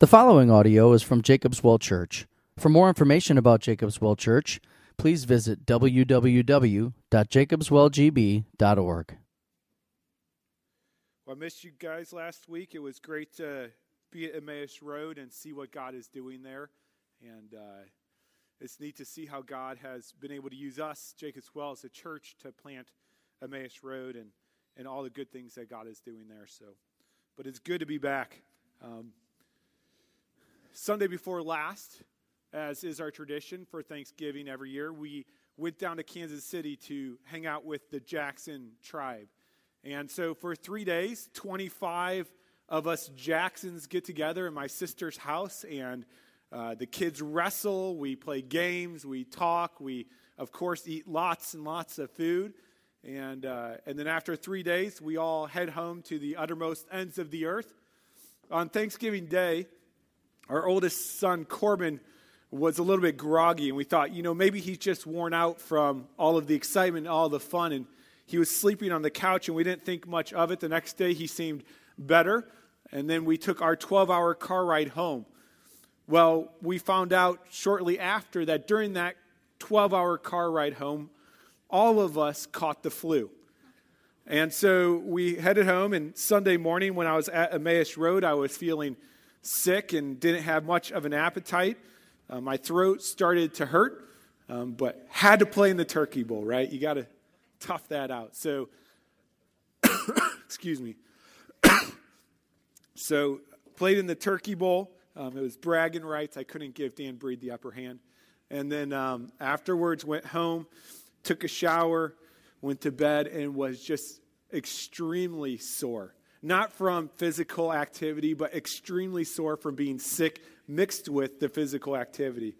The following audio is from Jacob's Well Church. For more information about Jacob's Well Church, please visit www.jacobswellgb.org. Well, I missed you guys last week. It was great to be at Emmaus Road and see what God is doing there. And uh, it's neat to see how God has been able to use us, Jacob's Well, as a church to plant Emmaus Road and, and all the good things that God is doing there. So, but it's good to be back. Um, Sunday before last, as is our tradition for Thanksgiving every year, we went down to Kansas City to hang out with the Jackson tribe. And so for three days, 25 of us Jacksons get together in my sister's house, and uh, the kids wrestle, we play games, we talk, we, of course, eat lots and lots of food. And, uh, and then after three days, we all head home to the uttermost ends of the earth. On Thanksgiving Day, our oldest son, Corbin, was a little bit groggy, and we thought, you know, maybe he's just worn out from all of the excitement, and all the fun, and he was sleeping on the couch, and we didn't think much of it. The next day, he seemed better, and then we took our 12 hour car ride home. Well, we found out shortly after that during that 12 hour car ride home, all of us caught the flu. And so we headed home, and Sunday morning, when I was at Emmaus Road, I was feeling sick and didn't have much of an appetite. Uh, my throat started to hurt, um, but had to play in the turkey bowl, right? You got to tough that out. So, excuse me. so, played in the turkey bowl. Um, it was bragging rights. I couldn't give Dan Breed the upper hand. And then um, afterwards, went home, took a shower, went to bed, and was just extremely sore not from physical activity, but extremely sore from being sick mixed with the physical activity.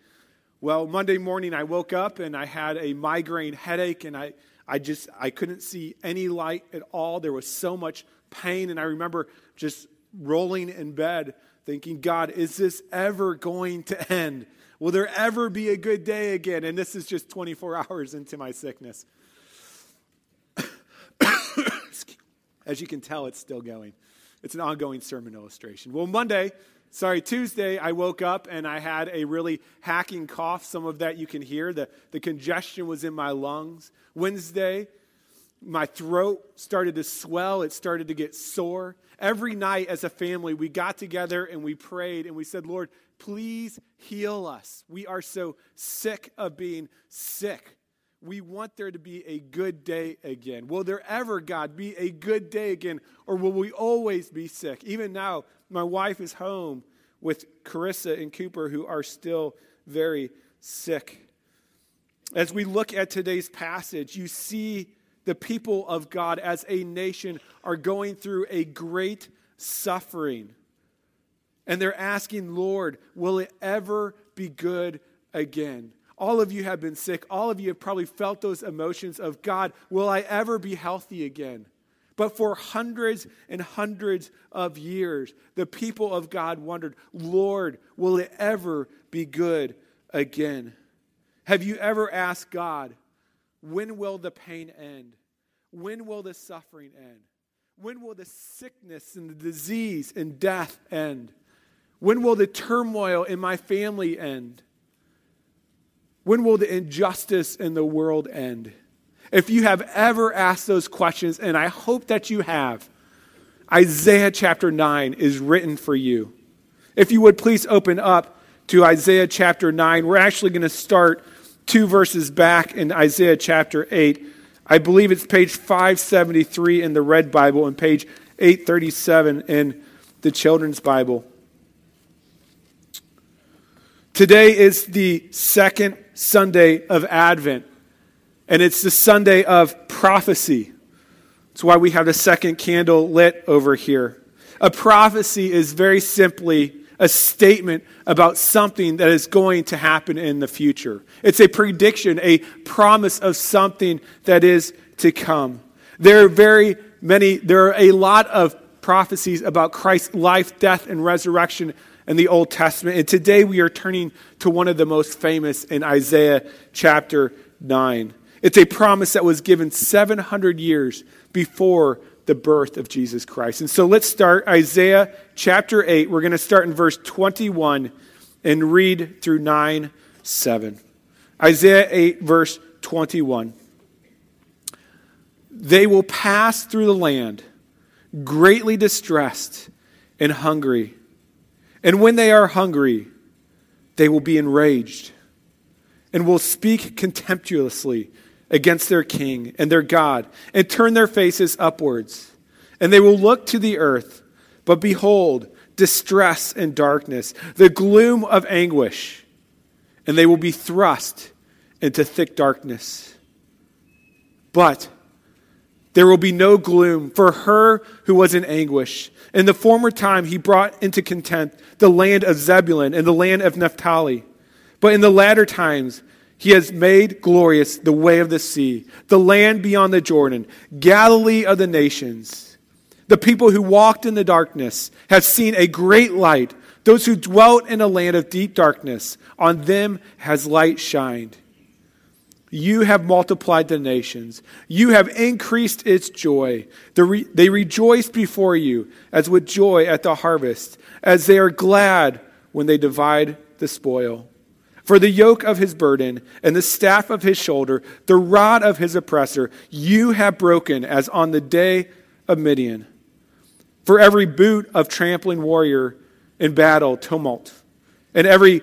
Well, Monday morning I woke up and I had a migraine headache and I, I just I couldn't see any light at all. There was so much pain and I remember just rolling in bed thinking, God, is this ever going to end? Will there ever be a good day again? And this is just 24 hours into my sickness. As you can tell, it's still going. It's an ongoing sermon illustration. Well, Monday, sorry, Tuesday, I woke up and I had a really hacking cough. Some of that you can hear. The, the congestion was in my lungs. Wednesday, my throat started to swell, it started to get sore. Every night as a family, we got together and we prayed and we said, Lord, please heal us. We are so sick of being sick we want there to be a good day again. Will there ever, God, be a good day again? Or will we always be sick? Even now, my wife is home with Carissa and Cooper, who are still very sick. As we look at today's passage, you see the people of God as a nation are going through a great suffering. And they're asking, Lord, will it ever be good again? All of you have been sick. All of you have probably felt those emotions of, God, will I ever be healthy again? But for hundreds and hundreds of years, the people of God wondered, Lord, will it ever be good again? Have you ever asked God, when will the pain end? When will the suffering end? When will the sickness and the disease and death end? When will the turmoil in my family end? When will the injustice in the world end? If you have ever asked those questions, and I hope that you have, Isaiah chapter 9 is written for you. If you would please open up to Isaiah chapter 9, we're actually going to start two verses back in Isaiah chapter 8. I believe it's page 573 in the Red Bible and page 837 in the Children's Bible. Today is the second Sunday of Advent, and it's the Sunday of prophecy. That's why we have the second candle lit over here. A prophecy is very simply a statement about something that is going to happen in the future. It's a prediction, a promise of something that is to come. There are very many, there are a lot of prophecies about Christ's life, death, and resurrection in the Old Testament. And today we are turning to one of the most famous in Isaiah chapter 9. It's a promise that was given 700 years before the birth of Jesus Christ. And so let's start Isaiah chapter 8. We're going to start in verse 21 and read through 9 7. Isaiah 8, verse 21. They will pass through the land, greatly distressed and hungry. And when they are hungry, they will be enraged and will speak contemptuously against their king and their God and turn their faces upwards. And they will look to the earth, but behold, distress and darkness, the gloom of anguish, and they will be thrust into thick darkness. But there will be no gloom for her who was in anguish. In the former time, he brought into contempt the land of Zebulun and the land of Naphtali. But in the latter times, he has made glorious the way of the sea, the land beyond the Jordan, Galilee of the nations. The people who walked in the darkness have seen a great light. Those who dwelt in a land of deep darkness, on them has light shined. You have multiplied the nations. You have increased its joy. They rejoice before you as with joy at the harvest, as they are glad when they divide the spoil. For the yoke of his burden and the staff of his shoulder, the rod of his oppressor, you have broken as on the day of Midian. For every boot of trampling warrior in battle, tumult, and every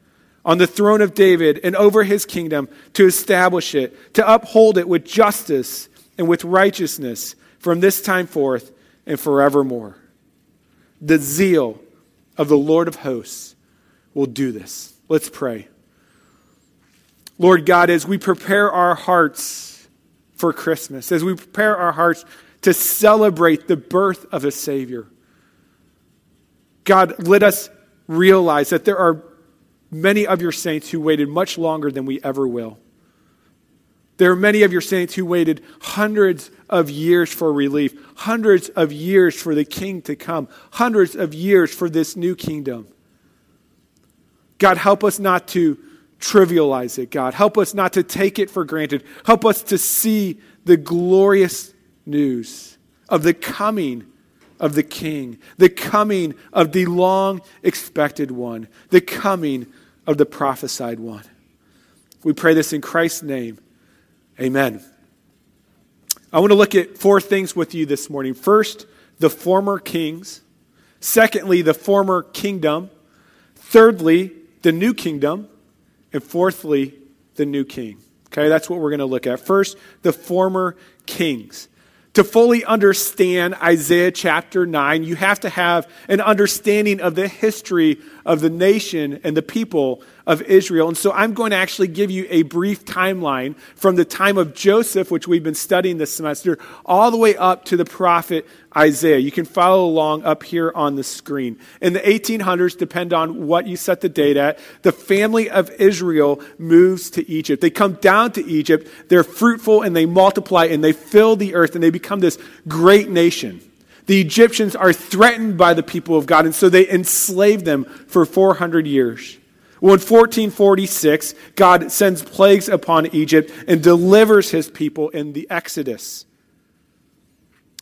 on the throne of David and over his kingdom to establish it, to uphold it with justice and with righteousness from this time forth and forevermore. The zeal of the Lord of hosts will do this. Let's pray. Lord God, as we prepare our hearts for Christmas, as we prepare our hearts to celebrate the birth of a Savior, God, let us realize that there are many of your saints who waited much longer than we ever will. There are many of your saints who waited hundreds of years for relief, hundreds of years for the king to come, hundreds of years for this new kingdom. God, help us not to trivialize it, God. Help us not to take it for granted. Help us to see the glorious news of the coming of the king, the coming of the long expected one, the coming of the prophesied one. We pray this in Christ's name. Amen. I want to look at four things with you this morning. First, the former kings. Secondly, the former kingdom. Thirdly, the new kingdom. And fourthly, the new king. Okay, that's what we're going to look at. First, the former kings. To fully understand Isaiah chapter 9, you have to have an understanding of the history of the nation and the people of Israel. And so I'm going to actually give you a brief timeline from the time of Joseph, which we've been studying this semester, all the way up to the prophet Isaiah. You can follow along up here on the screen. In the 1800s, depend on what you set the date at, the family of Israel moves to Egypt. They come down to Egypt, they're fruitful and they multiply and they fill the earth and they become this great nation. The Egyptians are threatened by the people of God, and so they enslave them for 400 years. Well, in 1446, God sends plagues upon Egypt and delivers his people in the Exodus.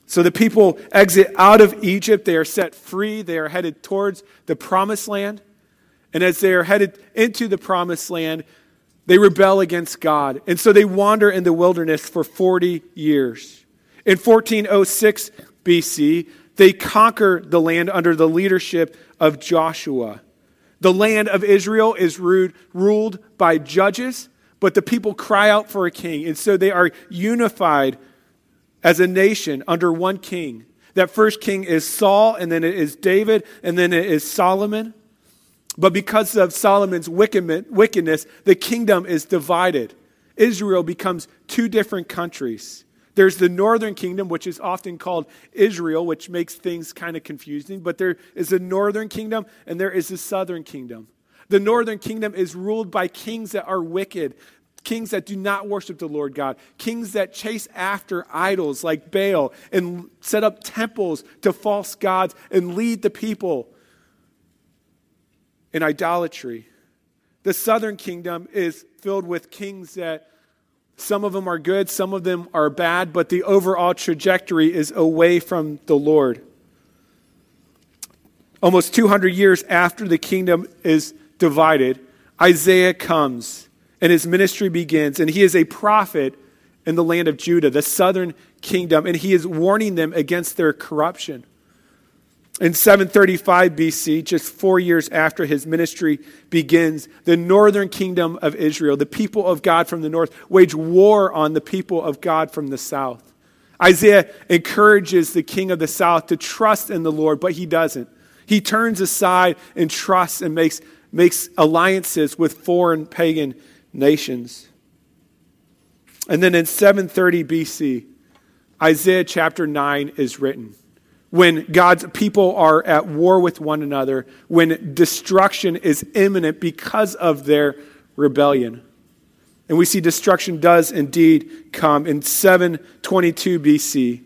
So the people exit out of Egypt. They are set free. They are headed towards the promised land. And as they are headed into the promised land, they rebel against God. And so they wander in the wilderness for 40 years. In 1406 BC, they conquer the land under the leadership of Joshua. The land of Israel is ruled by judges, but the people cry out for a king. And so they are unified as a nation under one king. That first king is Saul, and then it is David, and then it is Solomon. But because of Solomon's wickedness, the kingdom is divided. Israel becomes two different countries. There's the northern kingdom, which is often called Israel, which makes things kind of confusing. But there is a northern kingdom and there is a southern kingdom. The northern kingdom is ruled by kings that are wicked, kings that do not worship the Lord God, kings that chase after idols like Baal and set up temples to false gods and lead the people in idolatry. The southern kingdom is filled with kings that some of them are good, some of them are bad, but the overall trajectory is away from the Lord. Almost 200 years after the kingdom is divided, Isaiah comes and his ministry begins, and he is a prophet in the land of Judah, the southern kingdom, and he is warning them against their corruption. In 735 BC, just four years after his ministry begins, the northern kingdom of Israel, the people of God from the north, wage war on the people of God from the south. Isaiah encourages the king of the south to trust in the Lord, but he doesn't. He turns aside and trusts and makes, makes alliances with foreign pagan nations. And then in 730 BC, Isaiah chapter 9 is written when God's people are at war with one another, when destruction is imminent because of their rebellion. And we see destruction does indeed come in 722 BC.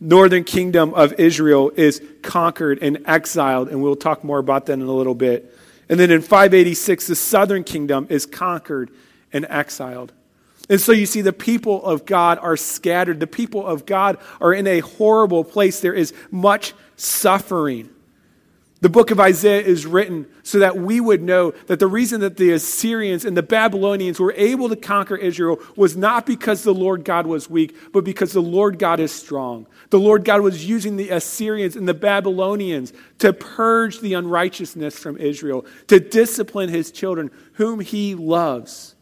Northern kingdom of Israel is conquered and exiled, and we'll talk more about that in a little bit. And then in 586, the southern kingdom is conquered and exiled. And so you see, the people of God are scattered. The people of God are in a horrible place. There is much suffering. The book of Isaiah is written so that we would know that the reason that the Assyrians and the Babylonians were able to conquer Israel was not because the Lord God was weak, but because the Lord God is strong. The Lord God was using the Assyrians and the Babylonians to purge the unrighteousness from Israel, to discipline his children, whom he loves.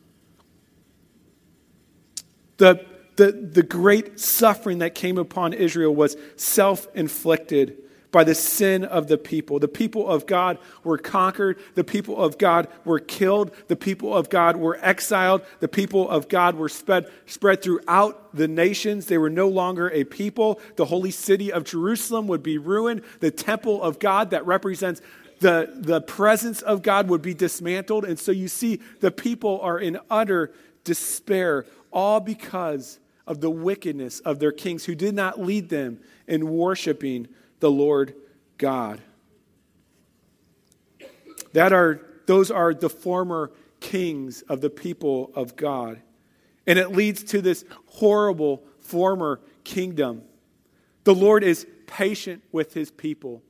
The, the, the great suffering that came upon Israel was self inflicted by the sin of the people. The people of God were conquered. The people of God were killed. The people of God were exiled. The people of God were spread, spread throughout the nations. They were no longer a people. The holy city of Jerusalem would be ruined. The temple of God that represents the, the presence of God would be dismantled. And so you see, the people are in utter despair all because of the wickedness of their kings who did not lead them in worshiping the Lord God. That are, those are the former kings of the people of God. And it leads to this horrible former kingdom. The Lord is patient with his people.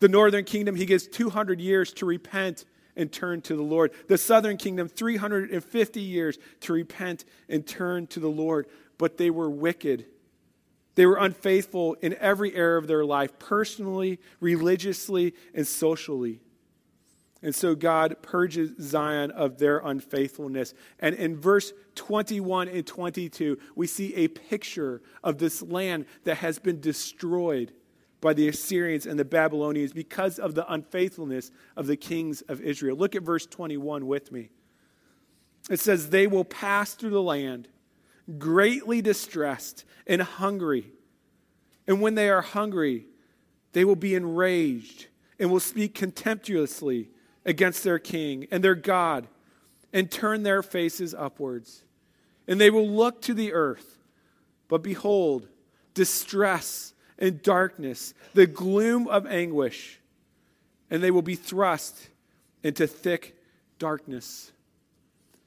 The northern kingdom, he gives 200 years to repent and turn to the Lord. The southern kingdom, 350 years to repent and turn to the Lord. But they were wicked. They were unfaithful in every area of their life, personally, religiously, and socially. And so God purges Zion of their unfaithfulness. And in verse 21 and 22, we see a picture of this land that has been destroyed by the Assyrians and the Babylonians because of the unfaithfulness of the kings of Israel. Look at verse 21 with me. It says, They will pass through the land greatly distressed and hungry. And when they are hungry, they will be enraged and will speak contemptuously against their king and their God and turn their faces upwards. And they will look to the earth, but behold, distress and darkness, the gloom of anguish, and they will be thrust into thick darkness.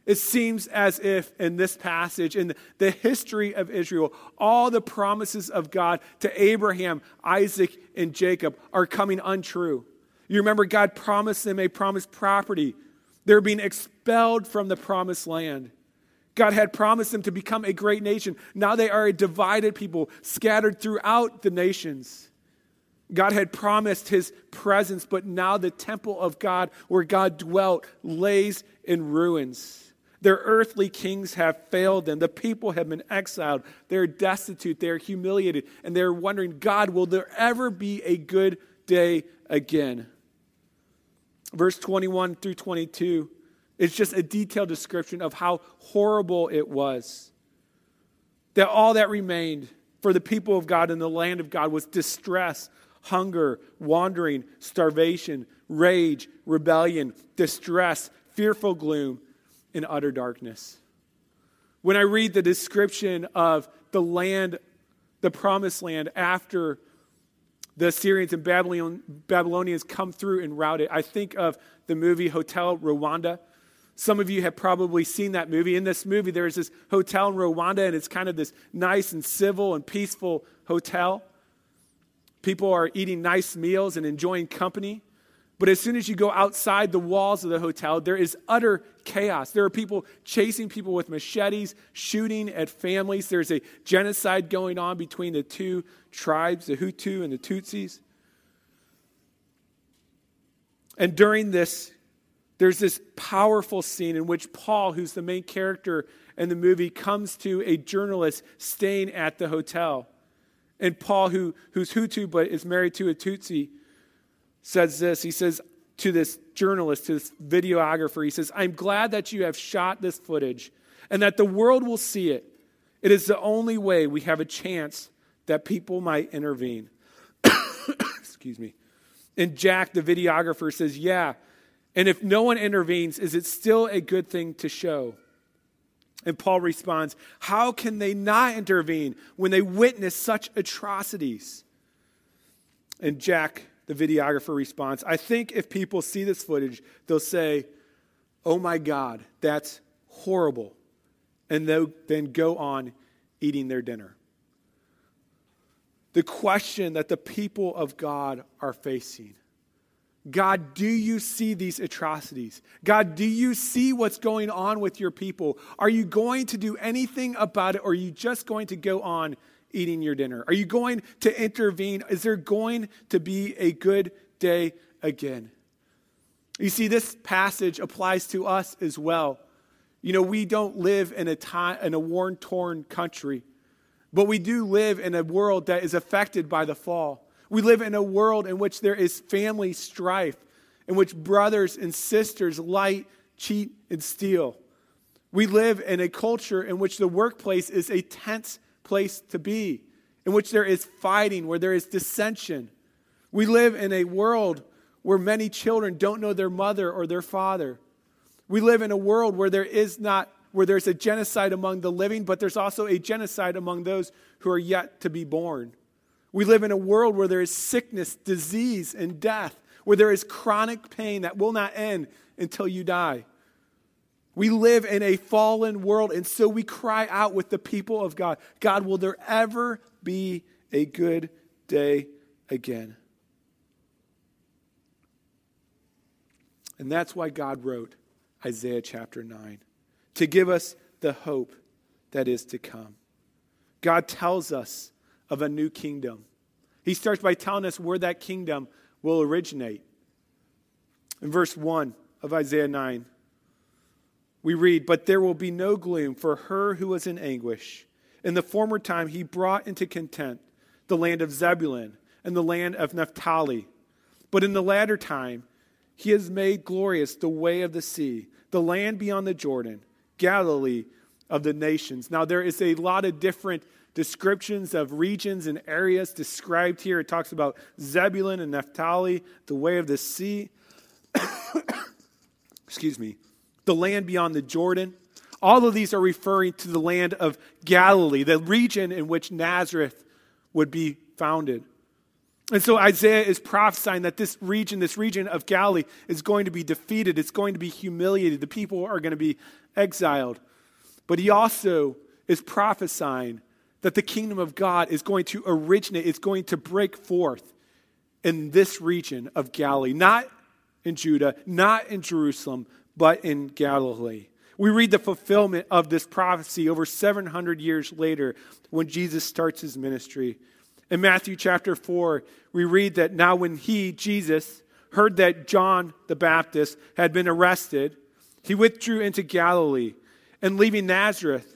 It seems as if in this passage, in the history of Israel, all the promises of God to Abraham, Isaac, and Jacob are coming untrue. You remember, God promised them a promised property. They're being expelled from the promised land. God had promised them to become a great nation. Now they are a divided people, scattered throughout the nations. God had promised his presence, but now the temple of God, where God dwelt, lays in ruins. Their earthly kings have failed them. The people have been exiled. They're destitute. They're humiliated. And they're wondering, God, will there ever be a good day again? Verse 21 through 22 it's just a detailed description of how horrible it was. that all that remained for the people of God in the land of God was distress, hunger, wandering, starvation, rage, rebellion, distress, fearful gloom, and utter darkness. When I read the description of the land, the promised land, after the Assyrians and Babylonians come through and rout it, I think of the movie Hotel Rwanda. Some of you have probably seen that movie. In this movie, there's this hotel in Rwanda, and it's kind of this nice and civil and peaceful hotel. People are eating nice meals and enjoying company. But as soon as you go outside the walls of the hotel, there is utter chaos. There are people chasing people with machetes, shooting at families. There's a genocide going on between the two tribes, the Hutu and the Tutsis. And during this, there's this powerful scene in which Paul, who's the main character in the movie, comes to a journalist staying at the hotel. And Paul, who, who's Hutu but is married to a Tutsi, says this. He says to this journalist, to this videographer, he says, I'm glad that you have shot this footage and that the world will see it. It is the only way we have a chance that people might intervene. Excuse me. And Jack, the videographer, says, Yeah. And if no one intervenes, is it still a good thing to show? And Paul responds, How can they not intervene when they witness such atrocities? And Jack the videographer responds, I think if people see this footage, they'll say, Oh my God, that's horrible. And they'll then go on eating their dinner. The question that the people of God are facing God, do you see these atrocities? God, do you see what's going on with your people? Are you going to do anything about it, or are you just going to go on eating your dinner? Are you going to intervene? Is there going to be a good day again? You see, this passage applies to us as well. You know, we don't live in a, time, in a war torn country, but we do live in a world that is affected by the fall. We live in a world in which there is family strife, in which brothers and sisters lie, cheat, and steal. We live in a culture in which the workplace is a tense place to be, in which there is fighting, where there is dissension. We live in a world where many children don't know their mother or their father. We live in a world where there is not where there's a genocide among the living, but there's also a genocide among those who are yet to be born. We live in a world where there is sickness, disease, and death, where there is chronic pain that will not end until you die. We live in a fallen world, and so we cry out with the people of God God, will there ever be a good day again? And that's why God wrote Isaiah chapter 9 to give us the hope that is to come. God tells us of a new kingdom. He starts by telling us where that kingdom will originate. In verse 1 of Isaiah 9, we read, But there will be no gloom for her who was in anguish. In the former time, he brought into content the land of Zebulun and the land of Naphtali. But in the latter time, he has made glorious the way of the sea, the land beyond the Jordan, Galilee of the nations. Now, there is a lot of different descriptions of regions and areas described here. It talks about Zebulun and Naphtali, the way of the sea. Excuse me the land beyond the Jordan. All of these are referring to the land of Galilee, the region in which Nazareth would be founded. And so Isaiah is prophesying that this region, this region of Galilee, is going to be defeated. It's going to be humiliated. The people are going to be exiled. But he also is prophesying that the kingdom of God is going to originate, it's going to break forth in this region of Galilee, not in Judah, not in Jerusalem, but in Galilee. We read the fulfillment of this prophecy over 700 years later when Jesus starts his ministry. In Matthew chapter 4, we read that now when he, Jesus, heard that John the Baptist had been arrested, he withdrew into Galilee. And leaving Nazareth,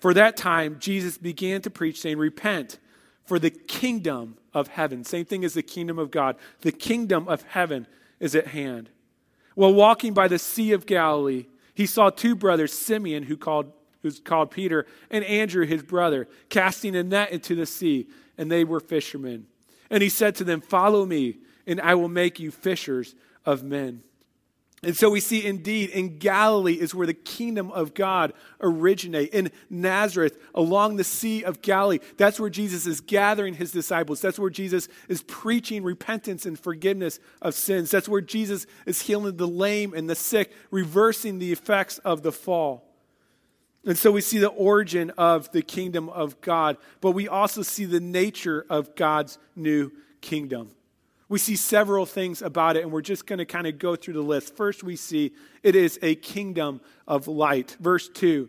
For that time, Jesus began to preach, saying, Repent, for the kingdom of heaven, same thing as the kingdom of God, the kingdom of heaven is at hand. While walking by the Sea of Galilee, he saw two brothers, Simeon, who called, who's called Peter, and Andrew, his brother, casting a net into the sea, and they were fishermen. And he said to them, Follow me, and I will make you fishers of men. And so we see indeed in Galilee is where the kingdom of God originate. In Nazareth, along the Sea of Galilee, that's where Jesus is gathering his disciples. That's where Jesus is preaching repentance and forgiveness of sins. That's where Jesus is healing the lame and the sick, reversing the effects of the fall. And so we see the origin of the kingdom of God, but we also see the nature of God's new kingdom. We see several things about it, and we're just going to kind of go through the list. First, we see it is a kingdom of light. Verse 2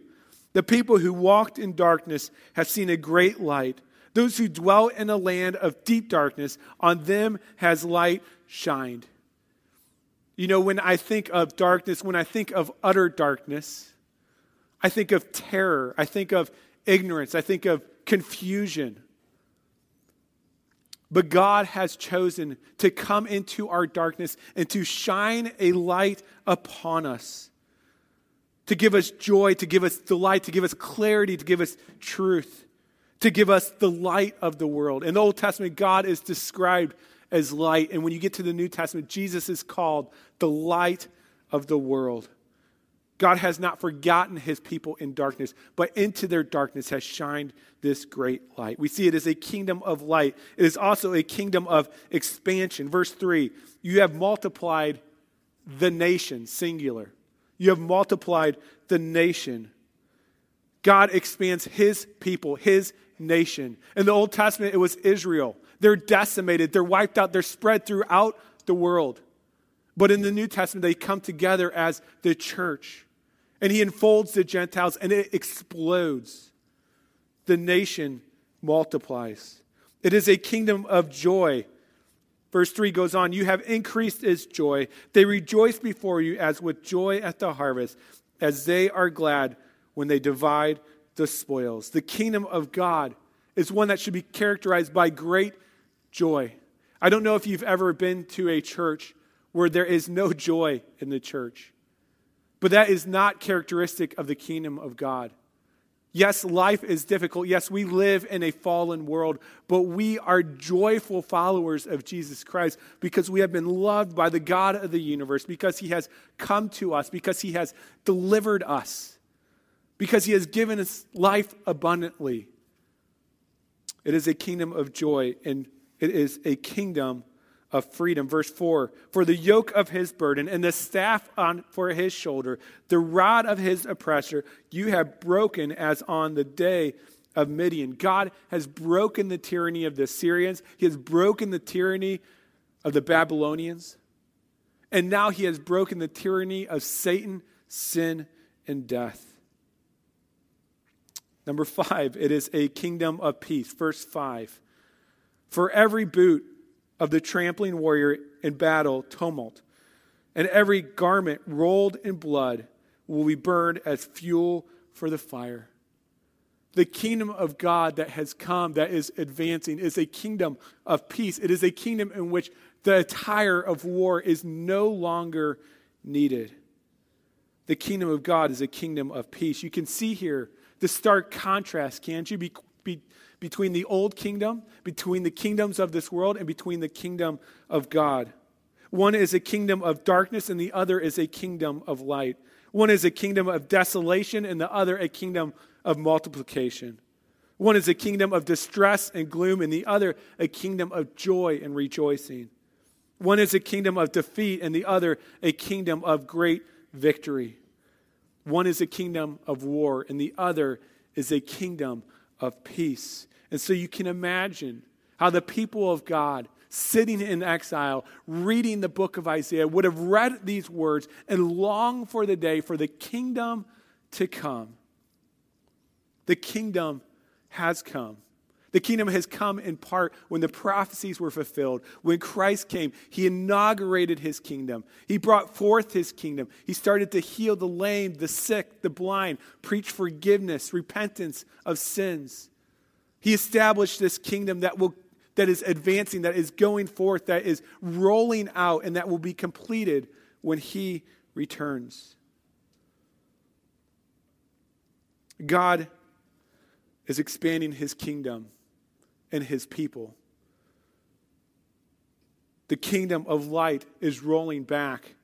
The people who walked in darkness have seen a great light. Those who dwell in a land of deep darkness, on them has light shined. You know, when I think of darkness, when I think of utter darkness, I think of terror, I think of ignorance, I think of confusion. But God has chosen to come into our darkness and to shine a light upon us, to give us joy, to give us delight, to give us clarity, to give us truth, to give us the light of the world. In the Old Testament, God is described as light. And when you get to the New Testament, Jesus is called the light of the world. God has not forgotten his people in darkness, but into their darkness has shined this great light. We see it as a kingdom of light. It is also a kingdom of expansion. Verse 3 You have multiplied the nation, singular. You have multiplied the nation. God expands his people, his nation. In the Old Testament, it was Israel. They're decimated, they're wiped out, they're spread throughout the world. But in the New Testament, they come together as the church and he enfolds the Gentiles and it explodes. The nation multiplies. It is a kingdom of joy. Verse 3 goes on You have increased its joy. They rejoice before you as with joy at the harvest, as they are glad when they divide the spoils. The kingdom of God is one that should be characterized by great joy. I don't know if you've ever been to a church where there is no joy in the church. But that is not characteristic of the kingdom of God. Yes, life is difficult. Yes, we live in a fallen world, but we are joyful followers of Jesus Christ because we have been loved by the God of the universe, because he has come to us, because he has delivered us, because he has given us life abundantly. It is a kingdom of joy, and it is a kingdom of freedom. Verse 4 For the yoke of his burden and the staff on, for his shoulder, the rod of his oppressor, you have broken as on the day of Midian. God has broken the tyranny of the Syrians, he has broken the tyranny of the Babylonians, and now he has broken the tyranny of Satan, sin, and death. Number five, it is a kingdom of peace. Verse 5 For every boot of the trampling warrior in battle tumult, and every garment rolled in blood will be burned as fuel for the fire. The kingdom of God that has come, that is advancing, is a kingdom of peace. It is a kingdom in which the attire of war is no longer needed. The kingdom of God is a kingdom of peace. You can see here the stark contrast, can't you, between the old kingdom, between the kingdoms of this world, and between the kingdom of God. One is a kingdom of darkness, and the other is a kingdom of light. One is a kingdom of desolation, and the other a kingdom of multiplication. One is a kingdom of distress and gloom, and the other a kingdom of joy and rejoicing. One is a kingdom of defeat, and the other a kingdom of great victory. One is a kingdom of war, and the other is a kingdom of peace. And so you can imagine how the people of God, sitting in exile, reading the book of Isaiah, would have read these words and longed for the day for the kingdom to come. The kingdom has come. The kingdom has come in part when the prophecies were fulfilled. When Christ came, he inaugurated his kingdom. He brought forth his kingdom. He started to heal the lame, the sick, the blind, preach forgiveness, repentance of sins. He established this kingdom that will that is advancing, that is going forth, that is rolling out, and that will be completed when he returns. God is expanding his kingdom and his people. The kingdom of light is rolling back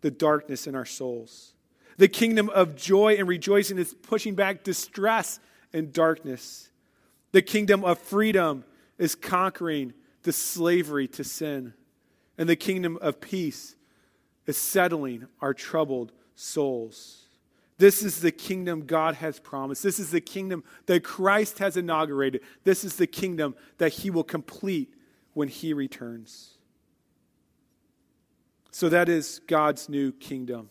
the darkness in our souls. The kingdom of joy and rejoicing is pushing back distress and darkness. The kingdom of freedom is conquering the slavery to sin. And the kingdom of peace is settling our troubled souls. This is the kingdom God has promised. This is the kingdom that Christ has inaugurated. This is the kingdom that he will complete when he returns. So that is God's new kingdom.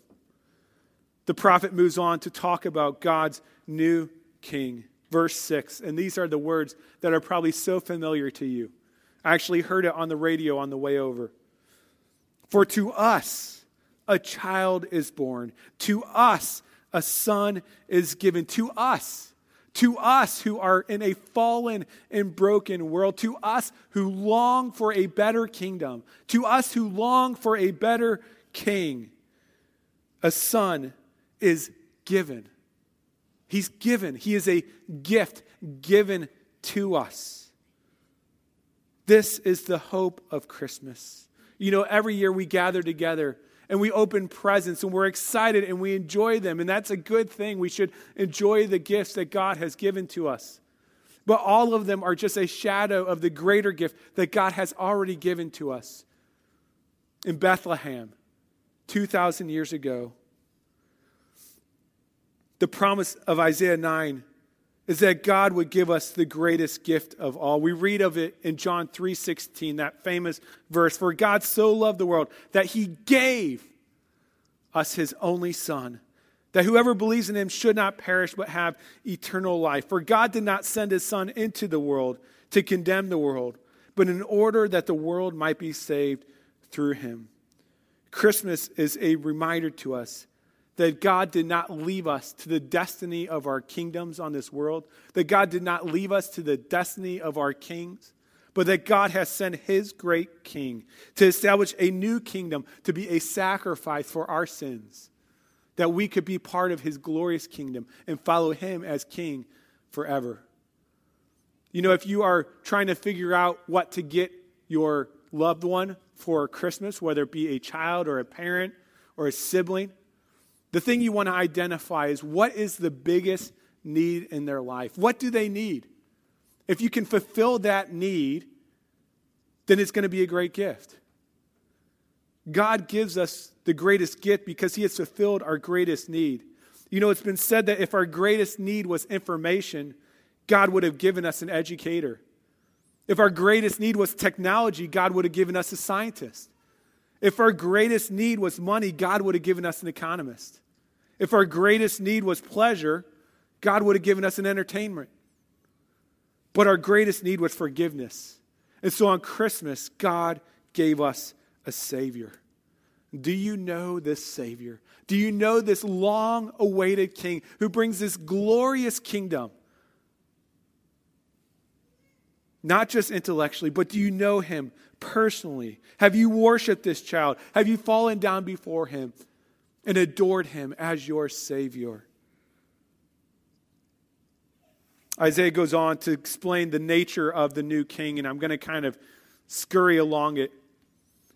The prophet moves on to talk about God's new king verse 6. And these are the words that are probably so familiar to you. I actually heard it on the radio on the way over. For to us a child is born, to us a son is given, to us, to us who are in a fallen and broken world, to us who long for a better kingdom, to us who long for a better king, a son is given. He's given. He is a gift given to us. This is the hope of Christmas. You know, every year we gather together and we open presents and we're excited and we enjoy them. And that's a good thing. We should enjoy the gifts that God has given to us. But all of them are just a shadow of the greater gift that God has already given to us. In Bethlehem, 2,000 years ago, the promise of Isaiah 9 is that God would give us the greatest gift of all. We read of it in John 3:16, that famous verse, for God so loved the world that he gave us his only son, that whoever believes in him should not perish but have eternal life. For God did not send his son into the world to condemn the world, but in order that the world might be saved through him. Christmas is a reminder to us that God did not leave us to the destiny of our kingdoms on this world, that God did not leave us to the destiny of our kings, but that God has sent his great king to establish a new kingdom, to be a sacrifice for our sins, that we could be part of his glorious kingdom and follow him as king forever. You know, if you are trying to figure out what to get your loved one for Christmas, whether it be a child or a parent or a sibling, the thing you want to identify is what is the biggest need in their life? What do they need? If you can fulfill that need, then it's going to be a great gift. God gives us the greatest gift because He has fulfilled our greatest need. You know, it's been said that if our greatest need was information, God would have given us an educator. If our greatest need was technology, God would have given us a scientist. If our greatest need was money, God would have given us an economist. If our greatest need was pleasure, God would have given us an entertainment. But our greatest need was forgiveness. And so on Christmas, God gave us a Savior. Do you know this Savior? Do you know this long awaited King who brings this glorious kingdom? Not just intellectually, but do you know him personally? Have you worshiped this child? Have you fallen down before him and adored him as your Savior? Isaiah goes on to explain the nature of the new king, and I'm going to kind of scurry along it.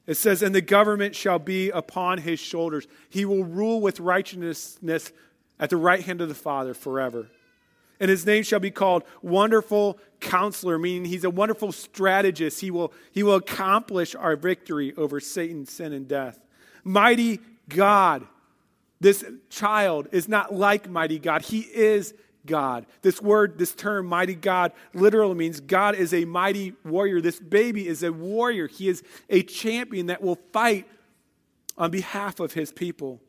It says, And the government shall be upon his shoulders. He will rule with righteousness at the right hand of the Father forever. And his name shall be called Wonderful Counselor, meaning he's a wonderful strategist. He will, he will accomplish our victory over Satan, sin, and death. Mighty God. This child is not like mighty God. He is God. This word, this term, mighty God, literally means God is a mighty warrior. This baby is a warrior. He is a champion that will fight on behalf of his people.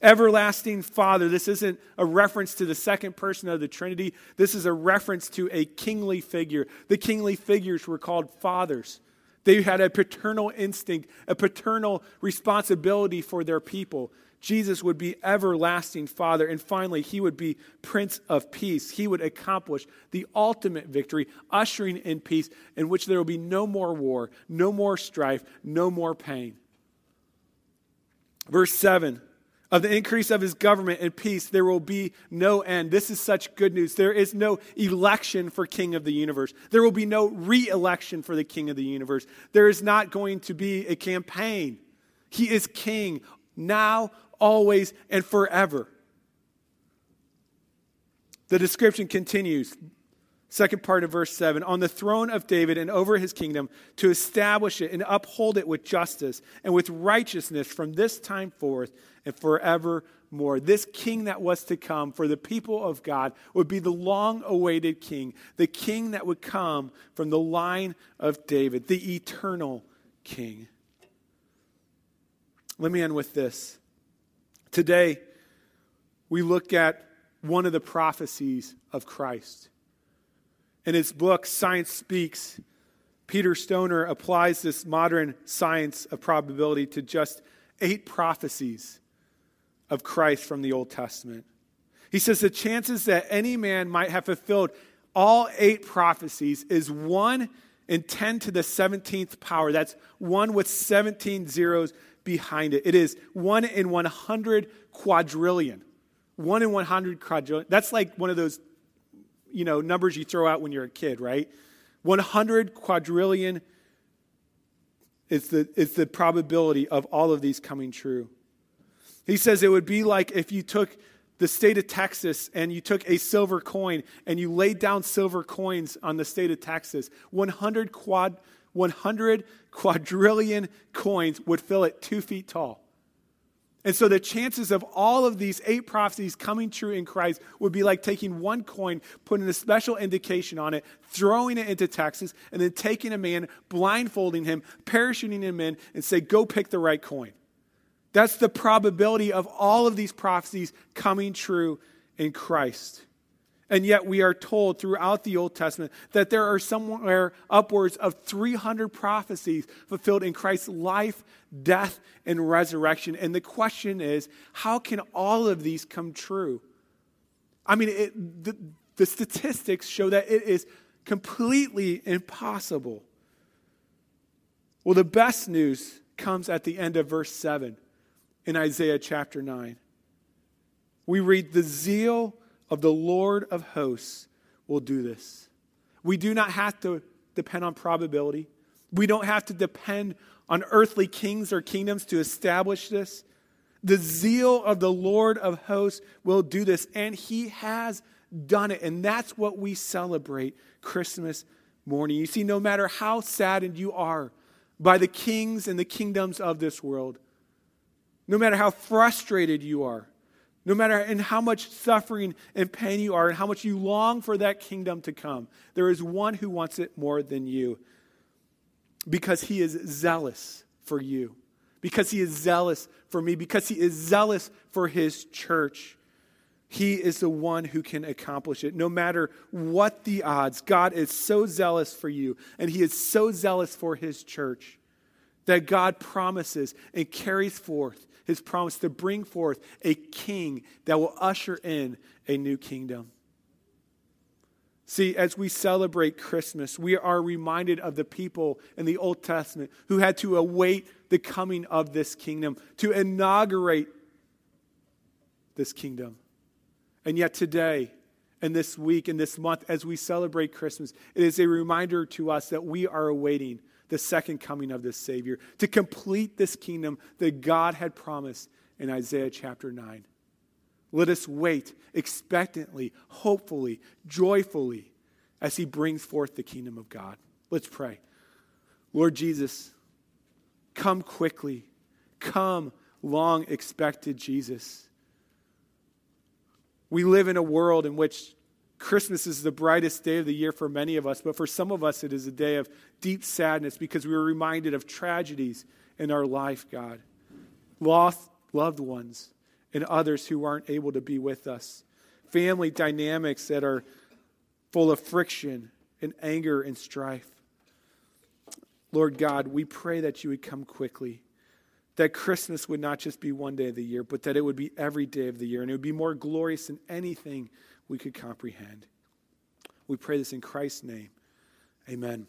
Everlasting Father. This isn't a reference to the second person of the Trinity. This is a reference to a kingly figure. The kingly figures were called fathers. They had a paternal instinct, a paternal responsibility for their people. Jesus would be everlasting Father. And finally, he would be Prince of Peace. He would accomplish the ultimate victory, ushering in peace, in which there will be no more war, no more strife, no more pain. Verse 7 of the increase of his government and peace, there will be no end. This is such good news. There is no election for King of the universe. There will be no re election for the King of the universe. There is not going to be a campaign. He is King now, always, and forever. The description continues. Second part of verse 7 on the throne of David and over his kingdom to establish it and uphold it with justice and with righteousness from this time forth and forevermore. This king that was to come for the people of God would be the long awaited king, the king that would come from the line of David, the eternal king. Let me end with this. Today, we look at one of the prophecies of Christ. In his book, Science Speaks, Peter Stoner applies this modern science of probability to just eight prophecies of Christ from the Old Testament. He says the chances that any man might have fulfilled all eight prophecies is 1 in 10 to the 17th power. That's 1 with 17 zeros behind it. It is 1 in 100 quadrillion. 1 in 100 quadrillion. That's like one of those you know, numbers you throw out when you're a kid, right? 100 quadrillion is the, is the probability of all of these coming true. He says it would be like if you took the state of Texas and you took a silver coin and you laid down silver coins on the state of Texas. 100 quad, 100 quadrillion coins would fill it two feet tall. And so the chances of all of these eight prophecies coming true in Christ would be like taking one coin, putting a special indication on it, throwing it into Texas, and then taking a man, blindfolding him, parachuting him in, and say, Go pick the right coin. That's the probability of all of these prophecies coming true in Christ. And yet, we are told throughout the Old Testament that there are somewhere upwards of 300 prophecies fulfilled in Christ's life, death, and resurrection. And the question is how can all of these come true? I mean, it, the, the statistics show that it is completely impossible. Well, the best news comes at the end of verse 7 in Isaiah chapter 9. We read, The zeal of the Lord of hosts will do this. We do not have to depend on probability. We don't have to depend on earthly kings or kingdoms to establish this. The zeal of the Lord of hosts will do this, and he has done it. And that's what we celebrate Christmas morning. You see, no matter how saddened you are by the kings and the kingdoms of this world, no matter how frustrated you are, no matter in how much suffering and pain you are and how much you long for that kingdom to come, there is one who wants it more than you because he is zealous for you, because he is zealous for me, because he is zealous for his church. He is the one who can accomplish it. No matter what the odds, God is so zealous for you, and he is so zealous for his church that God promises and carries forth his promise to bring forth a king that will usher in a new kingdom. See, as we celebrate Christmas, we are reminded of the people in the Old Testament who had to await the coming of this kingdom, to inaugurate this kingdom. And yet, today, and this week, and this month, as we celebrate Christmas, it is a reminder to us that we are awaiting the second coming of this Savior, to complete this kingdom that God had promised in Isaiah chapter 9. Let us wait expectantly, hopefully, joyfully as He brings forth the kingdom of God. Let's pray. Lord Jesus, come quickly. Come, long expected Jesus. We live in a world in which Christmas is the brightest day of the year for many of us, but for some of us, it is a day of deep sadness because we are reminded of tragedies in our life, God. Lost loved ones and others who aren't able to be with us, family dynamics that are full of friction and anger and strife. Lord God, we pray that you would come quickly, that Christmas would not just be one day of the year, but that it would be every day of the year, and it would be more glorious than anything we could comprehend. We pray this in Christ's name. Amen.